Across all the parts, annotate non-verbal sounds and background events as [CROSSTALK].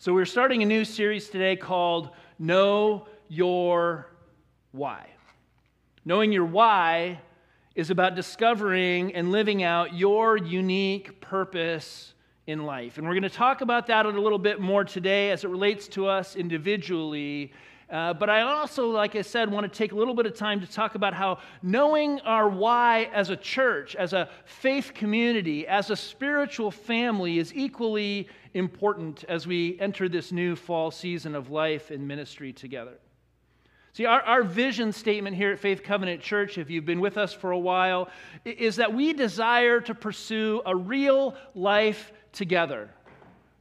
So, we're starting a new series today called Know Your Why. Knowing your why is about discovering and living out your unique purpose in life. And we're going to talk about that a little bit more today as it relates to us individually uh, but I also, like I said, want to take a little bit of time to talk about how knowing our why as a church, as a faith community, as a spiritual family is equally important as we enter this new fall season of life and ministry together. See, our, our vision statement here at Faith Covenant Church, if you've been with us for a while, is that we desire to pursue a real life together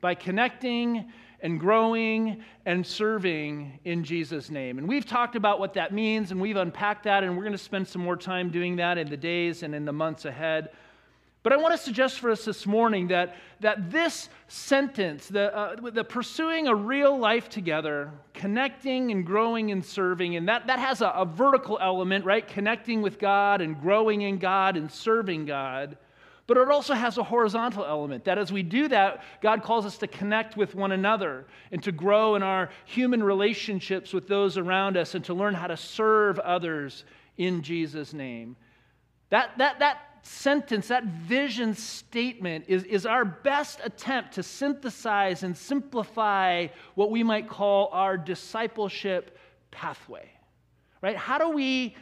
by connecting and growing and serving in Jesus' name. And we've talked about what that means and we've unpacked that, and we're going to spend some more time doing that in the days and in the months ahead. But I want to suggest for us this morning that, that this sentence, the, uh, the pursuing a real life together, connecting and growing and serving, and that, that has a, a vertical element, right? Connecting with God and growing in God and serving God. But it also has a horizontal element that as we do that, God calls us to connect with one another and to grow in our human relationships with those around us and to learn how to serve others in Jesus' name. That, that, that sentence, that vision statement is, is our best attempt to synthesize and simplify what we might call our discipleship pathway. Right? How do we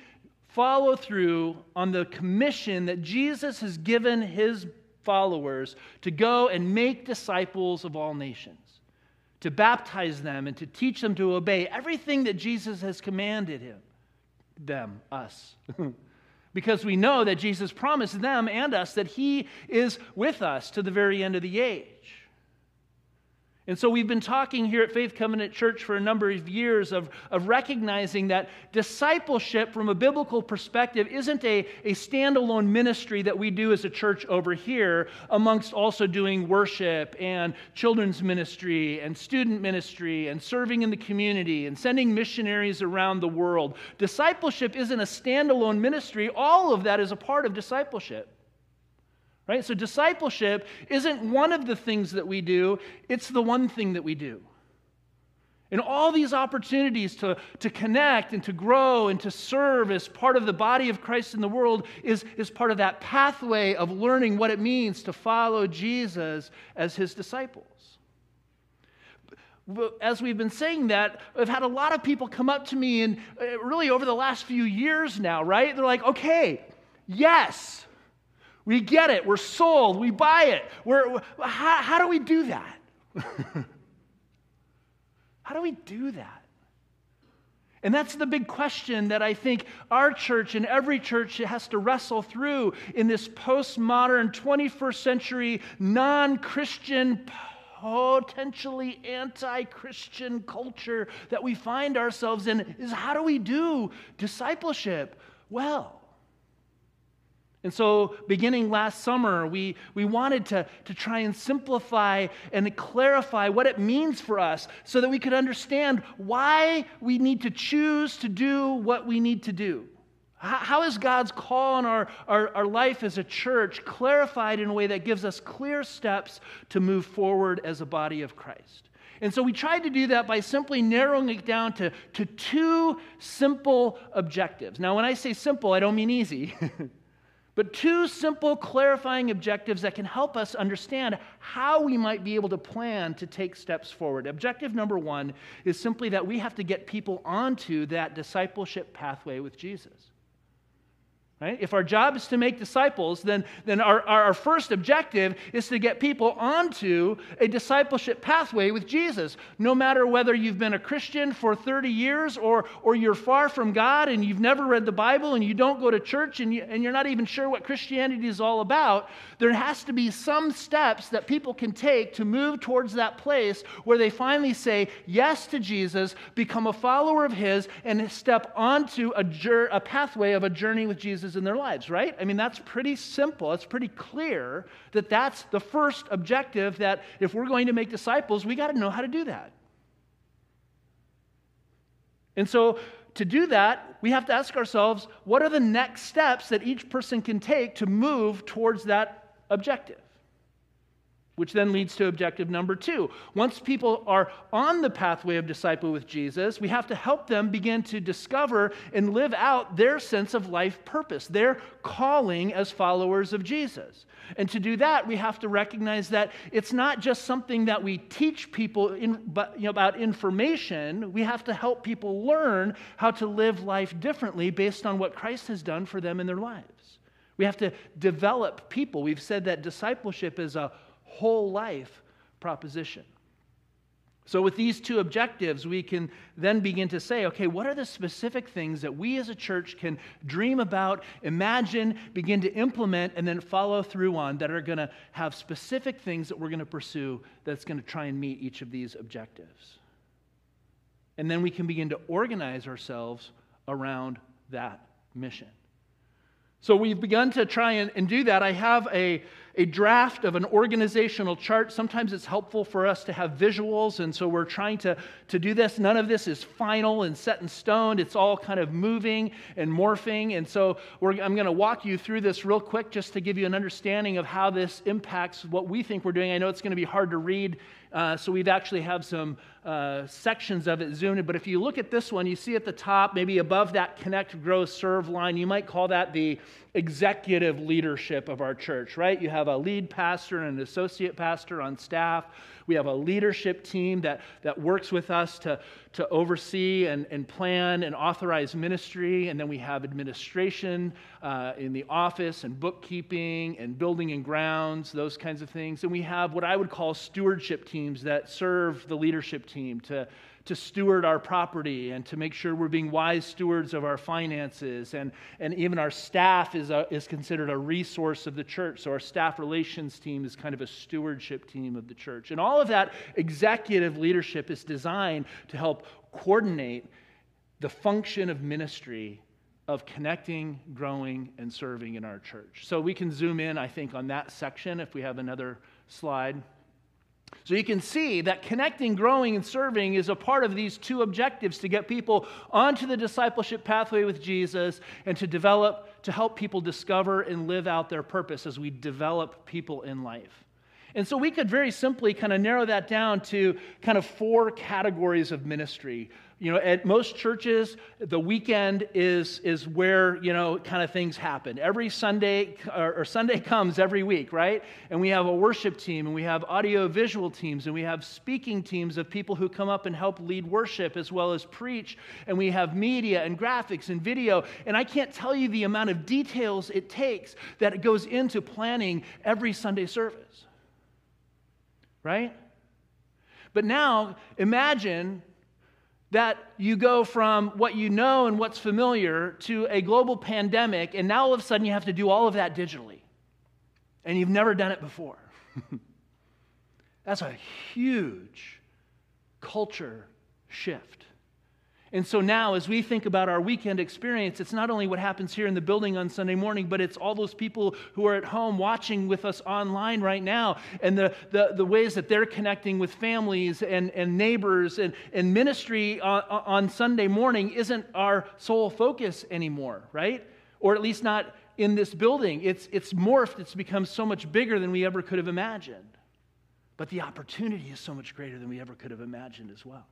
follow through on the commission that Jesus has given his followers to go and make disciples of all nations, to baptize them and to teach them to obey everything that Jesus has commanded him, them, us. [LAUGHS] because we know that Jesus promised them and us that he is with us to the very end of the age. And so we've been talking here at Faith Covenant Church for a number of years of, of recognizing that discipleship from a biblical perspective isn't a, a standalone ministry that we do as a church over here, amongst also doing worship and children's ministry and student ministry and serving in the community and sending missionaries around the world. Discipleship isn't a standalone ministry, all of that is a part of discipleship. Right? So discipleship isn't one of the things that we do, it's the one thing that we do. And all these opportunities to, to connect and to grow and to serve as part of the body of Christ in the world is, is part of that pathway of learning what it means to follow Jesus as his disciples. As we've been saying that, I've had a lot of people come up to me, and uh, really over the last few years now, right? They're like, okay, yes, we get it. We're sold. We buy it. We're, how, how do we do that? [LAUGHS] how do we do that? And that's the big question that I think our church and every church has to wrestle through in this postmodern 21st century non Christian, potentially anti Christian culture that we find ourselves in is how do we do discipleship well? And so, beginning last summer, we, we wanted to, to try and simplify and clarify what it means for us so that we could understand why we need to choose to do what we need to do. How, how is God's call on our, our, our life as a church clarified in a way that gives us clear steps to move forward as a body of Christ? And so we tried to do that by simply narrowing it down to, to two simple objectives. Now, when I say simple, I don't mean easy. [LAUGHS] but two simple clarifying objectives that can help us understand how we might be able to plan to take steps forward. Objective number one is simply that we have to get people onto that discipleship pathway with Jesus. Right? If our job is to make disciples, then, then our, our first objective is to get people onto a discipleship pathway with Jesus. No matter whether you've been a Christian for 30 years or, or you're far from God and you've never read the Bible and you don't go to church and, you, and you're not even sure what Christianity is all about, there has to be some steps that people can take to move towards that place where they finally say yes to Jesus, become a follower of His, and step onto a, a pathway of a journey with Jesus in their lives, right? I mean, that's pretty simple. It's pretty clear that that's the first objective that if we're going to make disciples, we got to know how to do that. And so, to do that, we have to ask ourselves what are the next steps that each person can take to move towards that objective? Which then leads to objective number two. Once people are on the pathway of disciple with Jesus, we have to help them begin to discover and live out their sense of life purpose, their calling as followers of Jesus. And to do that, we have to recognize that it's not just something that we teach people in, but, you know, about information. We have to help people learn how to live life differently based on what Christ has done for them in their lives. We have to develop people. We've said that discipleship is a whole life proposition. So, with these two objectives, we can then begin to say, okay, what are the specific things that we as a church can dream about, imagine, begin to implement, and then follow through on that are going to have specific things that we're going to pursue that's going to try and meet each of these objectives? And then we can begin to organize ourselves around that mission. So, we've begun to try and, and do that. I have a a draft of an organizational chart. Sometimes it's helpful for us to have visuals, and so we're trying to, to do this. None of this is final and set in stone, it's all kind of moving and morphing. And so I'm going to walk you through this real quick just to give you an understanding of how this impacts what we think we're doing. I know it's going to be hard to read uh, so we've actually have some uh, sections of it zoomed in. But if you look at this one, you see at the top, maybe above that connect, grow, serve line, you might call that the executive leadership of our church, right? You have a lead pastor and an associate pastor on staff. We have a leadership team that, that works with us to, to oversee and, and plan and authorize ministry. And then we have administration uh, in the office and bookkeeping and building and grounds, those kinds of things. And we have what I would call stewardship teams that serve the leadership team to to steward our property and to make sure we're being wise stewards of our finances. And, and even our staff is, a, is considered a resource of the church. So our staff relations team is kind of a stewardship team of the church. And all of that executive leadership is designed to help coordinate the function of ministry of connecting, growing, and serving in our church. So we can zoom in, I think, on that section if we have another slide. So you can see that connecting, growing, and serving is a part of these two objectives to get people onto the discipleship pathway with Jesus and to develop, to help people discover and live out their purpose as we develop people in life. And so we could very simply kind of narrow that down to kind of four categories of ministry you know, at most churches, the weekend is, is where, you know, kind of things happen. Every Sunday, or, or, Sunday [LAUGHS] comes every week, right? And we have a worship team, and we have audio visual teams, and we have speaking teams of people who come up and help lead worship as well as preach. And we have media and graphics and video. And I can't tell you the amount of details it takes that it goes into planning every Sunday service, right? But now, imagine that you go from what you know and what's familiar to a global pandemic, and now all of a sudden you have to do all of that digitally. And you've never done it before. [LAUGHS] That's a huge culture shift. And so now, as we think about our weekend experience, it's not only what happens here in the building on Sunday morning, but it's all those people who are at home watching with us online right now and the, the, the ways that they're connecting with families and, and neighbors. And, and ministry on, on Sunday morning isn't our sole focus anymore, right? Or at least not in this building. It's, it's morphed, it's become so much bigger than we ever could have imagined. But the opportunity is so much greater than we ever could have imagined as well.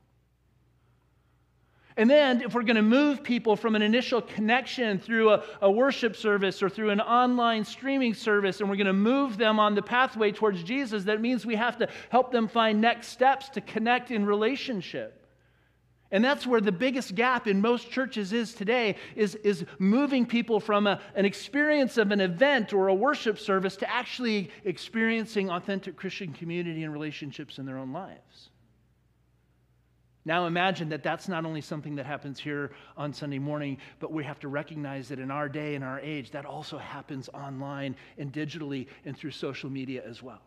And then, if we're going to move people from an initial connection through a, a, worship service or through an online streaming service, and we're going to move them on the pathway towards Jesus, that means we have to help them find next steps to connect in relationship. And that's where the biggest gap in most churches is today is, is moving people from a, an experience of an event or a worship service to actually experiencing authentic Christian community and relationships in their own lives. Now imagine that that's not only something that happens here on Sunday morning, but we have to recognize that in our day and our age, that also happens online and digitally and through social media as well.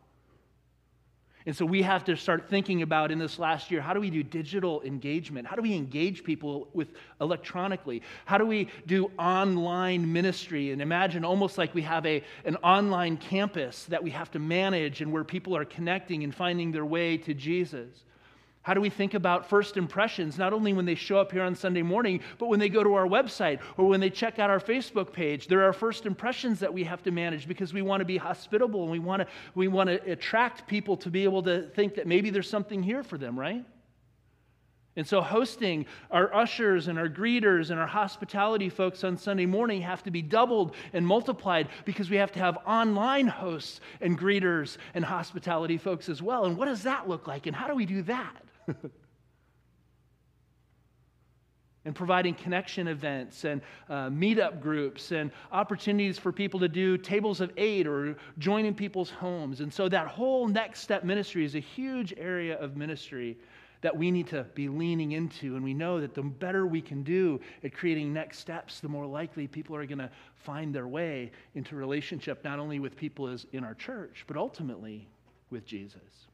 And so we have to start thinking about in this last year how do we do digital engagement? How do we engage people with electronically? How do we do online ministry? And imagine almost like we have a, an online campus that we have to manage and where people are connecting and finding their way to Jesus. How do we think about first impressions, not only when they show up here on Sunday morning, but when they go to our website or when they check out our Facebook page? There are first impressions that we have to manage because we want to be hospitable and we want to, we want to attract people to be able to think that maybe there's something here for them, right? And so, hosting our ushers and our greeters and our hospitality folks on Sunday morning have to be doubled and multiplied because we have to have online hosts and greeters and hospitality folks as well. And what does that look like? And how do we do that? [LAUGHS] and providing connection events and uh, meetup groups and opportunities for people to do tables of eight or join in people's homes. And so that whole next step ministry is a huge area of ministry that we need to be leaning into. And we know that the better we can do at creating next steps, the more likely people are going to find their way into relationship, not only with people as in our church, but ultimately with Jesus.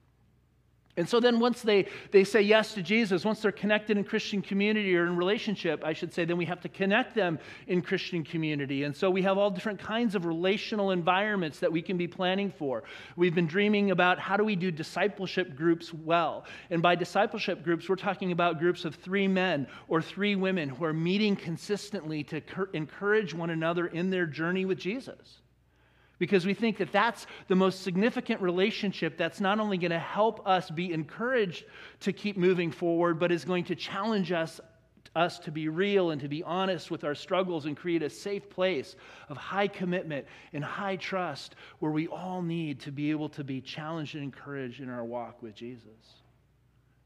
And so then once they, they say yes to Jesus, once they're connected in Christian community or in relationship, I should say, then we have to connect them in Christian community. And so we have all different kinds of relational environments that we can be planning for. We've been dreaming about how do we do discipleship groups well. And by discipleship groups, we're talking about groups of three men or three women who are meeting consistently to encourage one another in their journey with Jesus because we think that that's the most significant relationship that's not only going to help us be encouraged to keep moving forward, but is going to challenge us, us to be real and to be honest with our struggles and create a safe place of high commitment and high trust where we all need to be able to be challenged and encouraged in our walk with Jesus.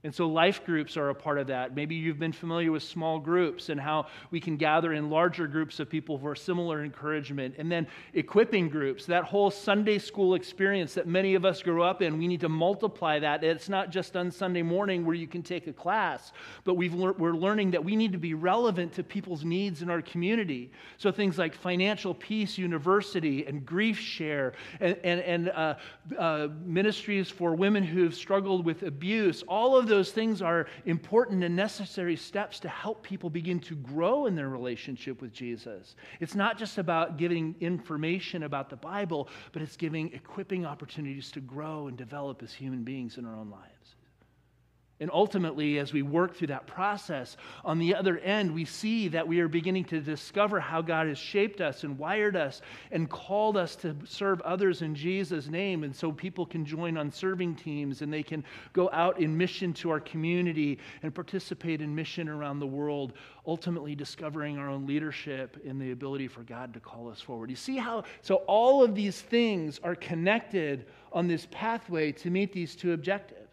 And so, life groups are a part of that. Maybe you've been familiar with small groups and how we can gather in larger groups of people for similar encouragement. And then, equipping groups, that whole Sunday school experience that many of us grew up in, we need to multiply that. It's not just on Sunday morning where you can take a class, but we are learning that we need to be relevant to people's needs in our community. So, things like Financial Peace University and Grief Share and, and, and uh, uh, ministries for women who have struggled with abuse, all of those those things are important and necessary steps to help people begin to grow in their relationship with Jesus. It's not just about giving information about the Bible, but it's giving equipping opportunities to grow and develop as human beings in our own lives. And ultimately, as we work through that process, on the other end, we see that we are beginning to discover how God has shaped us and wired us and called us to serve others in Jesus' name. And so people can join on serving teams and they can go out in mission to our community and participate in mission around the world, ultimately discovering our own leadership and the ability for God to call us forward. You see how? So all of these things are connected on this pathway to meet these two objectives.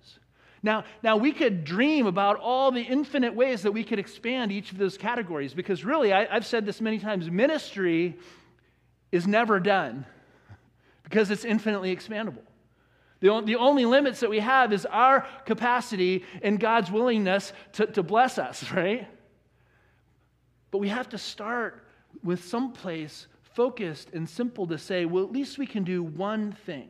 Now, now, we could dream about all the infinite ways that we could expand each of those categories because, really, I, I've said this many times ministry is never done because it's infinitely expandable. The, only limits that we have is our capacity and God's willingness to, to bless us, [LAUGHS] right? But we have to start with some place focused and simple to say, well, at least we can do one thing.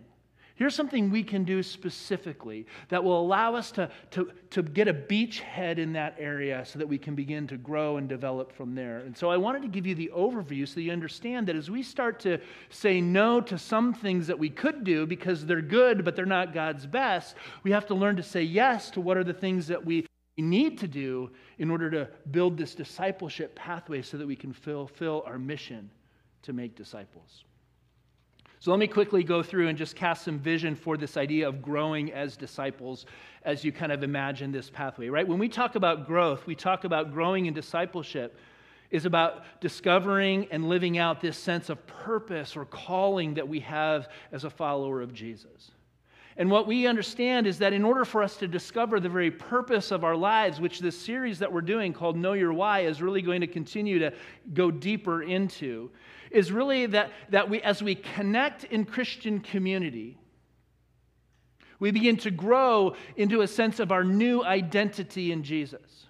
Here's something we can do specifically that will allow us to, to, to get a beachhead in that area so that we can begin to grow and develop from there. And so I wanted to give you the overview so you understand that as we start to say no to some things that we could do because they're good but they're not God's best, we have to learn to say yes to what are the things that we need to do in order to build this discipleship pathway so that we can fulfill our mission to make disciples. So let me quickly go through and just cast some vision for this idea of growing as disciples as you kind of imagine this pathway, right? When we talk about growth, we talk about growing in discipleship is about discovering and living out this sense of purpose or calling that we have as a follower of Jesus. And what we understand is that in order for us to discover the very purpose of our lives, which this series that we're doing called Know Your Why is really going to continue to go deeper into, is really that, that we, as we connect in Christian community, we begin to grow into a sense of our new identity in Jesus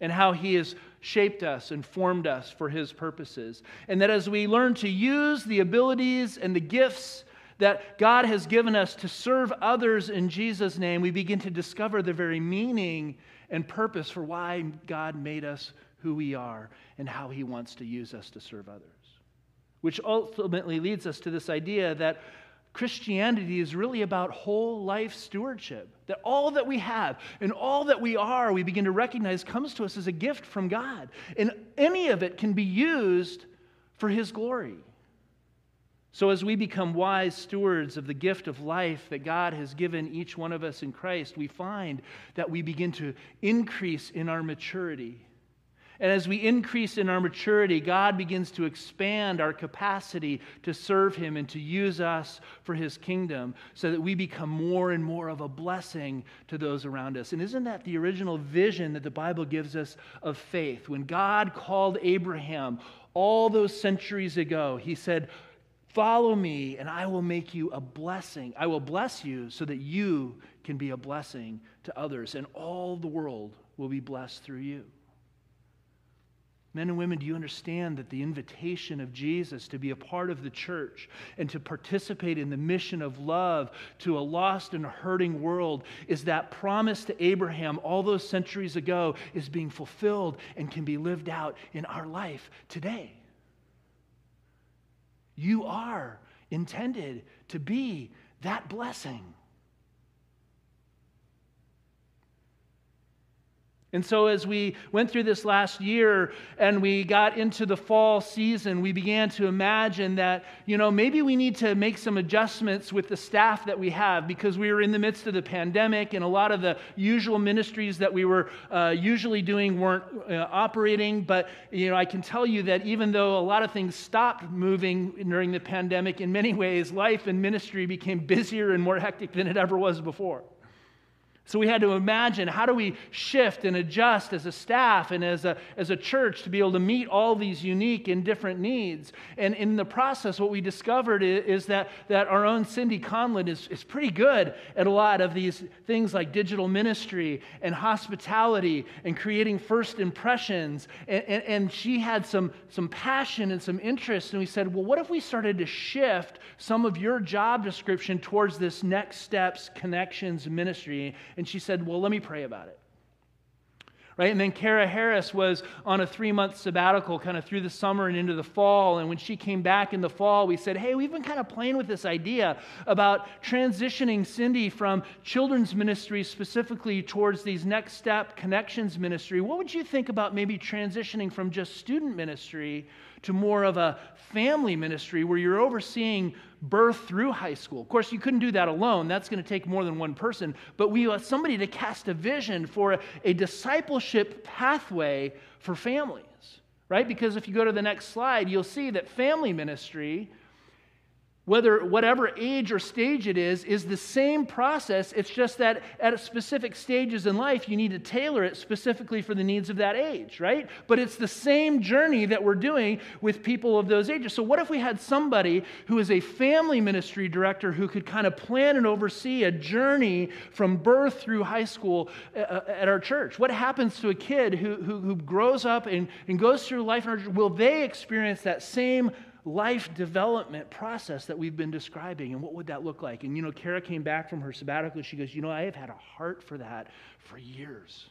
and how he has shaped us and formed us for his purposes. And that as we learn to use the abilities and the gifts that God has given us to serve others in Jesus' name, we begin to discover the very meaning and purpose for why God made us who we are and how he wants to use us to serve others which ultimately leads us to this idea that Christianity is really about whole life stewardship. That all that we have and all that we are, we begin to recognize comes to us as a gift from God. And any of it can be used for His glory. So, as we become wise stewards of the gift of life that God has given each one of us in Christ, we find that we begin to increase in our maturity and as we increase in our maturity, God begins to expand our capacity to serve Him and to use us for His kingdom so that we become more and more of a blessing to those around us. And isn't that the original vision that the Bible gives us of faith? When God called Abraham all those centuries ago, He said, Follow me, and I will make you a blessing. I will bless you so that you can be a blessing to others, and all the world will be blessed through you. Men and women, do you understand that the invitation of Jesus to be a part of the church and to participate in the mission of love to a lost and hurting world is that promise to Abraham all those centuries ago is being fulfilled and can be lived out in our life today? You are intended to be that blessing. And so, as we went through this last year and we got into the fall season, we began to imagine that, you know, maybe we need to make some adjustments with the staff that we have because we were in the midst of the pandemic and a lot of the usual ministries that we were uh, usually doing weren't uh, operating. But, you know, I can tell you that even though a lot of things stopped moving during the pandemic, in many ways, life and ministry became busier and more hectic than it ever was before. So we had to imagine how do we shift and adjust as a staff and as a, as a church to be able to meet all these unique and different needs. And in the process, what we discovered is, that, that our own Cindy Conlin is, is pretty good at a lot of these things like digital ministry and hospitality and creating first impressions. And, and, and she had some, some passion and some interest. And we said, well, what if we started to shift some of your job description towards this next steps connections ministry? And she said, Well, let me pray about it. Right? And then Kara Harris was on a three month sabbatical kind of through the summer and into the fall. And when she came back in the fall, we said, Hey, we've been kind of playing with this idea about transitioning Cindy from children's ministry specifically towards these next step connections ministry. What would you think about maybe transitioning from just student ministry to more of a family ministry where you're overseeing birth through high school. Of course, you couldn't do that alone. That's going to take more than one person. But we want somebody to cast a vision for a, discipleship pathway for families, right? Because if you go to the next slide, you'll see that family ministry whether whatever age or stage it is is the same process. It's just that at specific stages in life you need to tailor it specifically for the needs of that age right? But it's the same journey that we're doing with people of those ages. So what if we had somebody who is a family ministry director who could kind of plan and oversee a journey from birth through high school uh, uh, at our church? What happens to a kid who, who, who grows up and, and goes through life in our church? Will they experience that same life development process that we've been describing. And what would that look like? And you know, Kara came back from her sabbatical. She goes, You know, I have had a heart for that for years.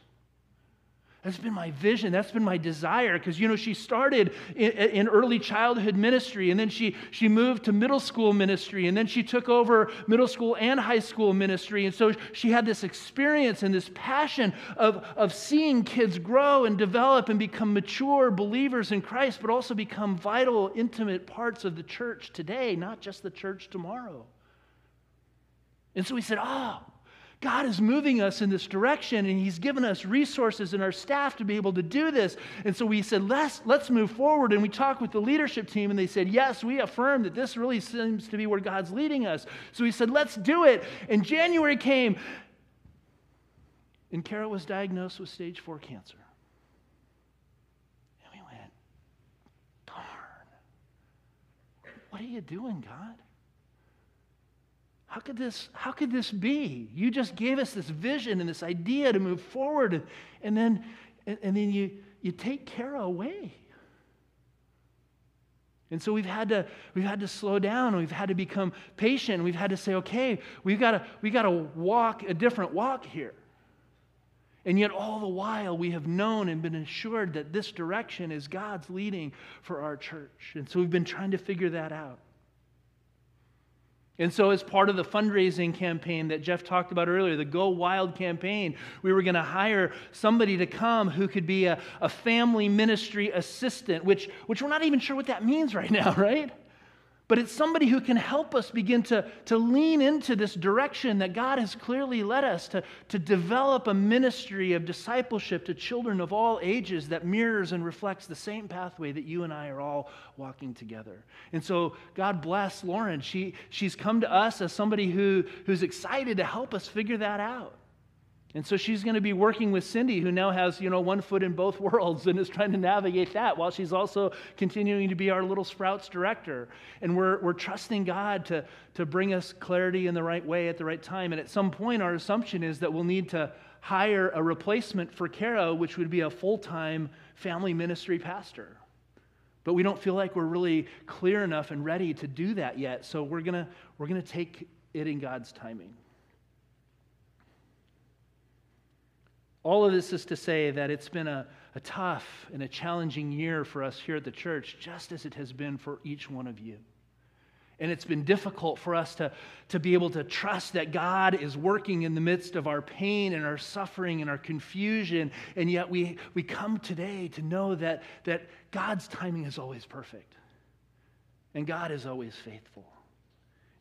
That's been my vision. That's been my desire. Because, you know, she started in, in, early childhood ministry, and then she, she moved to middle school ministry, and then she took over middle school and high school ministry. And so she had this experience and this passion of, of seeing kids grow and develop and become mature believers in Christ, but also become vital, intimate parts of the church today, not just the church tomorrow. And so we said, oh, God is moving us in this direction, and He's given us resources and our staff to be able to do this. And so we said, let's, let's move forward. And we talked with the leadership team, and they said, Yes, we affirm that this really seems to be where God's leading us. So we said, Let's do it. And January came, and Carol was diagnosed with stage four cancer. And we went, Darn. What are you doing, God? How could this how could this be? You just gave us this vision and this idea to move forward and then and, and then you you take Kara away. And so we've had to we've had to slow down we've had to become patient we've had to say okay we've got to we got to walk a different walk here. And yet all the while we have known and been assured that this direction is god's leading for our church. And so we've been trying to figure that out And so, as part of the fundraising campaign that Jeff talked about earlier, the Go Wild campaign, we were going to hire somebody to come who could be a, a family ministry assistant, which, which we're not even sure what that means right now, [LAUGHS] right? But it's somebody who can help us begin to, to lean into this direction that God has clearly led us to, to develop a ministry of discipleship to children of all ages that mirrors and reflects the same pathway that you and I are all walking together. And so, God bless Lauren. She, she's come to us as somebody who, who's excited to help us figure that out. And so she's going to be working with Cindy, who now has, you know, one foot in both [LAUGHS] worlds and is trying to navigate that while she's also continuing to be our little Sprouts director. And we're, we're trusting God to, to bring us clarity in the right way at the right time. And at some point, our assumption is that we'll need to hire a replacement for Kara, which would be a full time family ministry pastor. But we don't feel like we're really clear enough and ready to do that yet. So we're going to we're going to take it in God's timing. All of this is to say that it's been a, a tough and a challenging year for us here at the church, just as it has been for each one of you. And it's been difficult for us to, to be able to trust that God is working in the midst of our pain and our suffering and our confusion. And yet we, we come today to know that, that God's timing is always perfect and God is always faithful.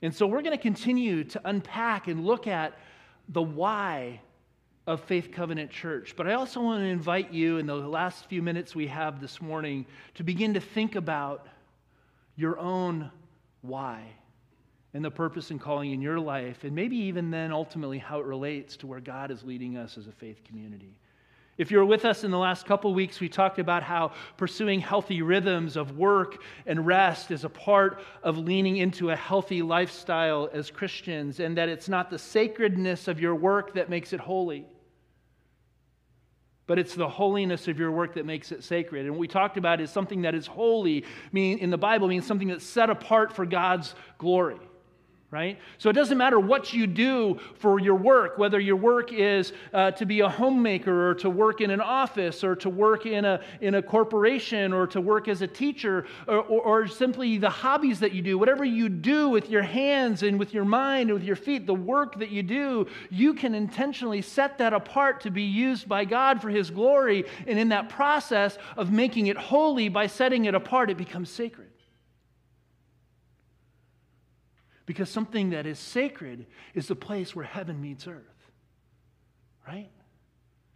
And so we're going to continue to unpack and look at the why of Faith Covenant Church. But I also want to invite you in the last few minutes we have this morning to begin to think about your own why and the purpose and calling in your life, and maybe even then ultimately how it relates to where God is leading us as a faith community. If you were with us in the last couple weeks, we talked about how pursuing healthy rhythms of work and rest is a part of leaning into a healthy lifestyle as Christians, and that it's not the sacredness of your work that makes it holy, but it's the holiness of your work that makes it sacred. And what we talked about is something that is holy, meaning in the Bible means something that's set apart for God's glory right? So it doesn't matter what you do for your work, whether your work is uh, to be a homemaker or to work in an office or to work in a, in a corporation or to work as a teacher or, or, or simply the hobbies that you do, whatever you do with your hands and with your mind and with your feet, the work that you do, you can intentionally set that apart to be used by God for His glory. And in that process of making it holy by setting it apart, it becomes sacred. Because something that is sacred is the place where heaven meets earth. Right?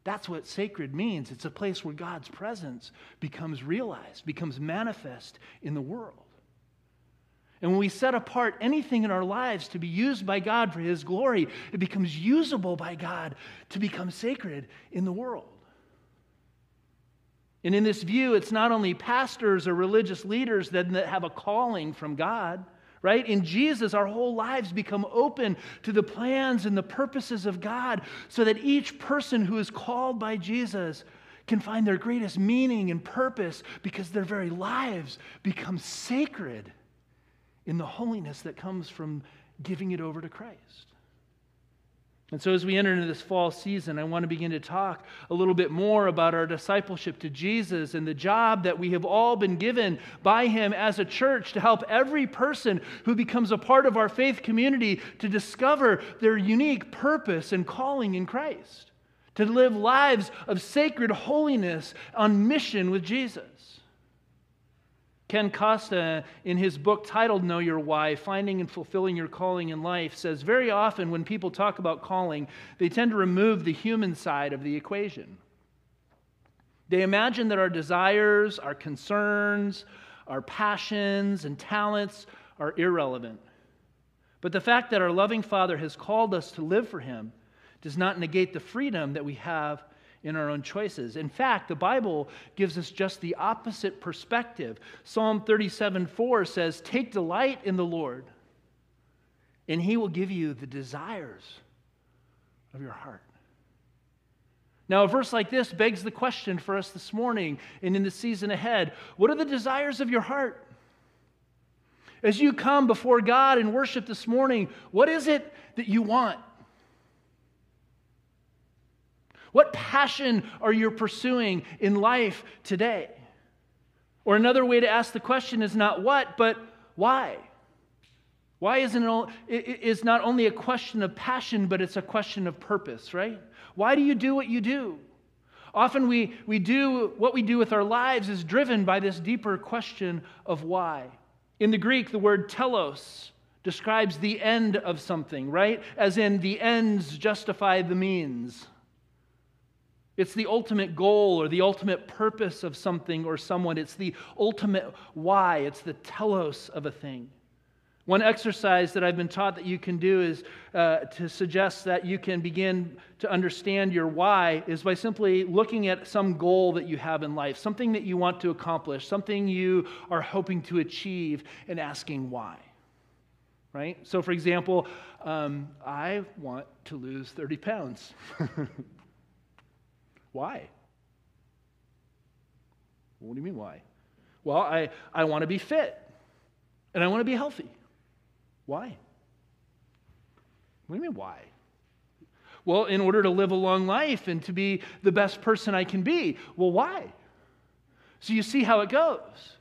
That's what sacred means. It's a place where God's presence becomes realized, becomes manifest in the world. And when we set apart anything in our lives to be used by God for His glory, it becomes usable by God to become sacred in the world. And in this view, it's not only pastors or religious leaders that have a calling from God right? In Jesus, our whole lives become open to the plans and the purposes of God so that each person who is called by Jesus can find their greatest meaning and purpose because their very lives become sacred in the holiness that comes from giving it over to Christ. And so, as we enter into this fall season, I want to begin to talk a little bit more about our discipleship to Jesus and the job that we have all been given by Him as a church to help every person who becomes a part of our faith community to discover their unique purpose and calling in Christ, to live lives of sacred holiness on mission with Jesus. Ken Costa, in his book titled Know Your Why Finding and Fulfilling Your Calling in Life, says very often when people talk about calling, they tend to remove the human side of the equation. They imagine that our desires, our concerns, our passions, and talents are irrelevant. But the fact that our loving Father has called us to live for Him does not negate the freedom that we have in our own choices. In fact, the Bible gives us just the opposite perspective. Psalm 37 4 says, Take delight in the Lord, and he will give you the desires of your heart. Now, a verse like this begs the question for us this morning and in the season ahead what are the desires of your heart? As you come before God and worship this morning, what is it that you want? What passion are you pursuing in life today? Or another way to ask the question is not what, but why? Why isn't it, it is not only a question of passion, but it's a question of purpose, right? Why do you do what you do? Often we, we do what we do with our lives is driven by this deeper question of why. In the Greek, the word telos describes the end of something, right? As in, the ends justify the means. It's the ultimate goal or the ultimate purpose of something or someone. It's the ultimate why. It's the telos of a thing. One exercise that I've been taught that you can do is uh, to suggest that you can begin to understand your why is by simply looking at some goal that you have in life, something that you want to accomplish, something you are hoping to achieve, and asking why. Right? So, for example, um, I want to lose 30 pounds. [LAUGHS] why? What do you mean, why? Well, I, I want to be fit and I want to be healthy. Why? What do you mean, why? Well, in order to live a long life and to be the best person I can be. Well, why? So you see how it goes.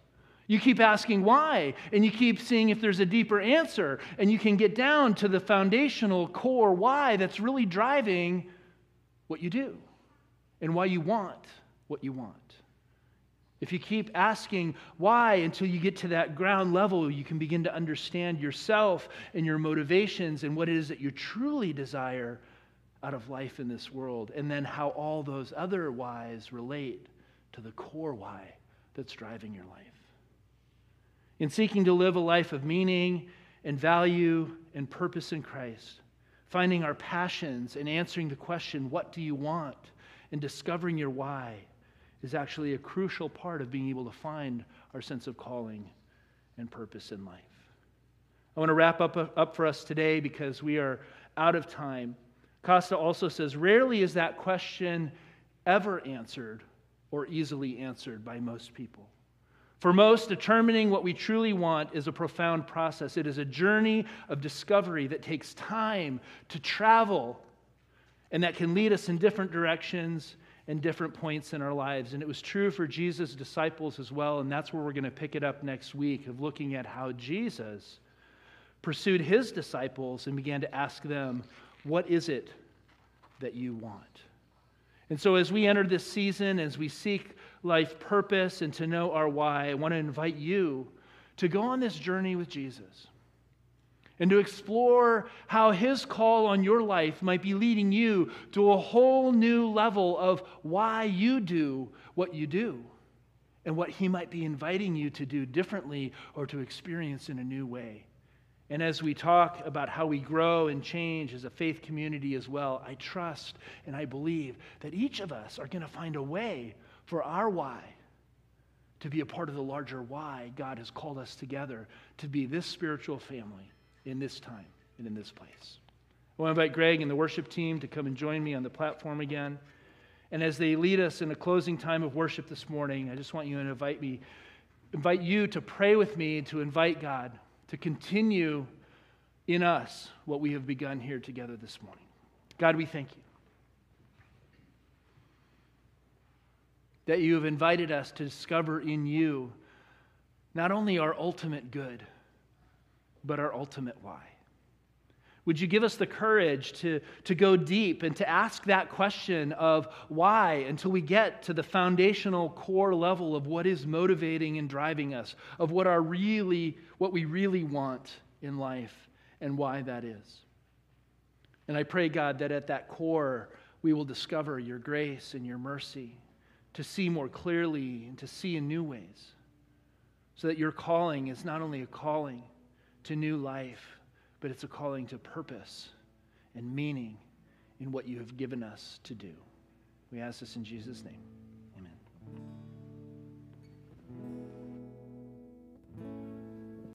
You keep asking why, and you keep seeing if there's a deeper answer, and you can get down to the foundational core why that's really driving what you do and why you want what you want. If you keep asking why until you get to that ground level, you can begin to understand yourself and your motivations and what it is that you truly desire out of life in this world, and then how all those other whys relate to the core why that's driving your life. In seeking to live a life of meaning and value and purpose in Christ, finding our passions and answering the question, What do you want? And discovering your why is actually a crucial part of being able to find our sense of calling and purpose in life. I want to wrap up, up for us today because we are out of time. Costa also says, rarely is that question ever answered or easily answered by most people. For most, determining what we truly want is a profound process. It is a journey of discovery that takes time to travel and that can lead us in different directions and different points in our lives. And it was true for Jesus' disciples as well. And that's where we're going to pick it up next week of looking at how Jesus pursued his disciples and began to ask them, What is it that you want? And so, as we enter this season, as we seek life purpose and to know our why, I want to invite you to go on this journey with Jesus and to explore how His call on your life might be leading you to a whole new level of why you do what you do and what He might be inviting you to do differently or to experience in a new way. And as we talk about how we grow and change as a faith community as well, I trust and I believe that each of us are going to find a way for our why to be a part of the larger why God has called us together to be this spiritual family in this time and in this place. I want to invite Greg and the worship team to come and join me on the platform again. And as they lead us in a closing time of worship this morning, I just want you to invite me, invite you to pray with me, to invite God to continue in us what we have begun here together this morning. God, we thank you that you have invited us to discover in you not only our ultimate good but our ultimate why. Would you give us the courage to, to go deep and to ask that question of why until we get to the foundational core level of what is motivating and driving us, of what, are really, what we really want in life and why that is? And I pray, God, that at that core we will discover your grace and your mercy to see more clearly and to see in new ways, so that your calling is not only a calling to new life, but it's a calling to purpose and meaning in what you have given us to do. We ask this in Jesus' name.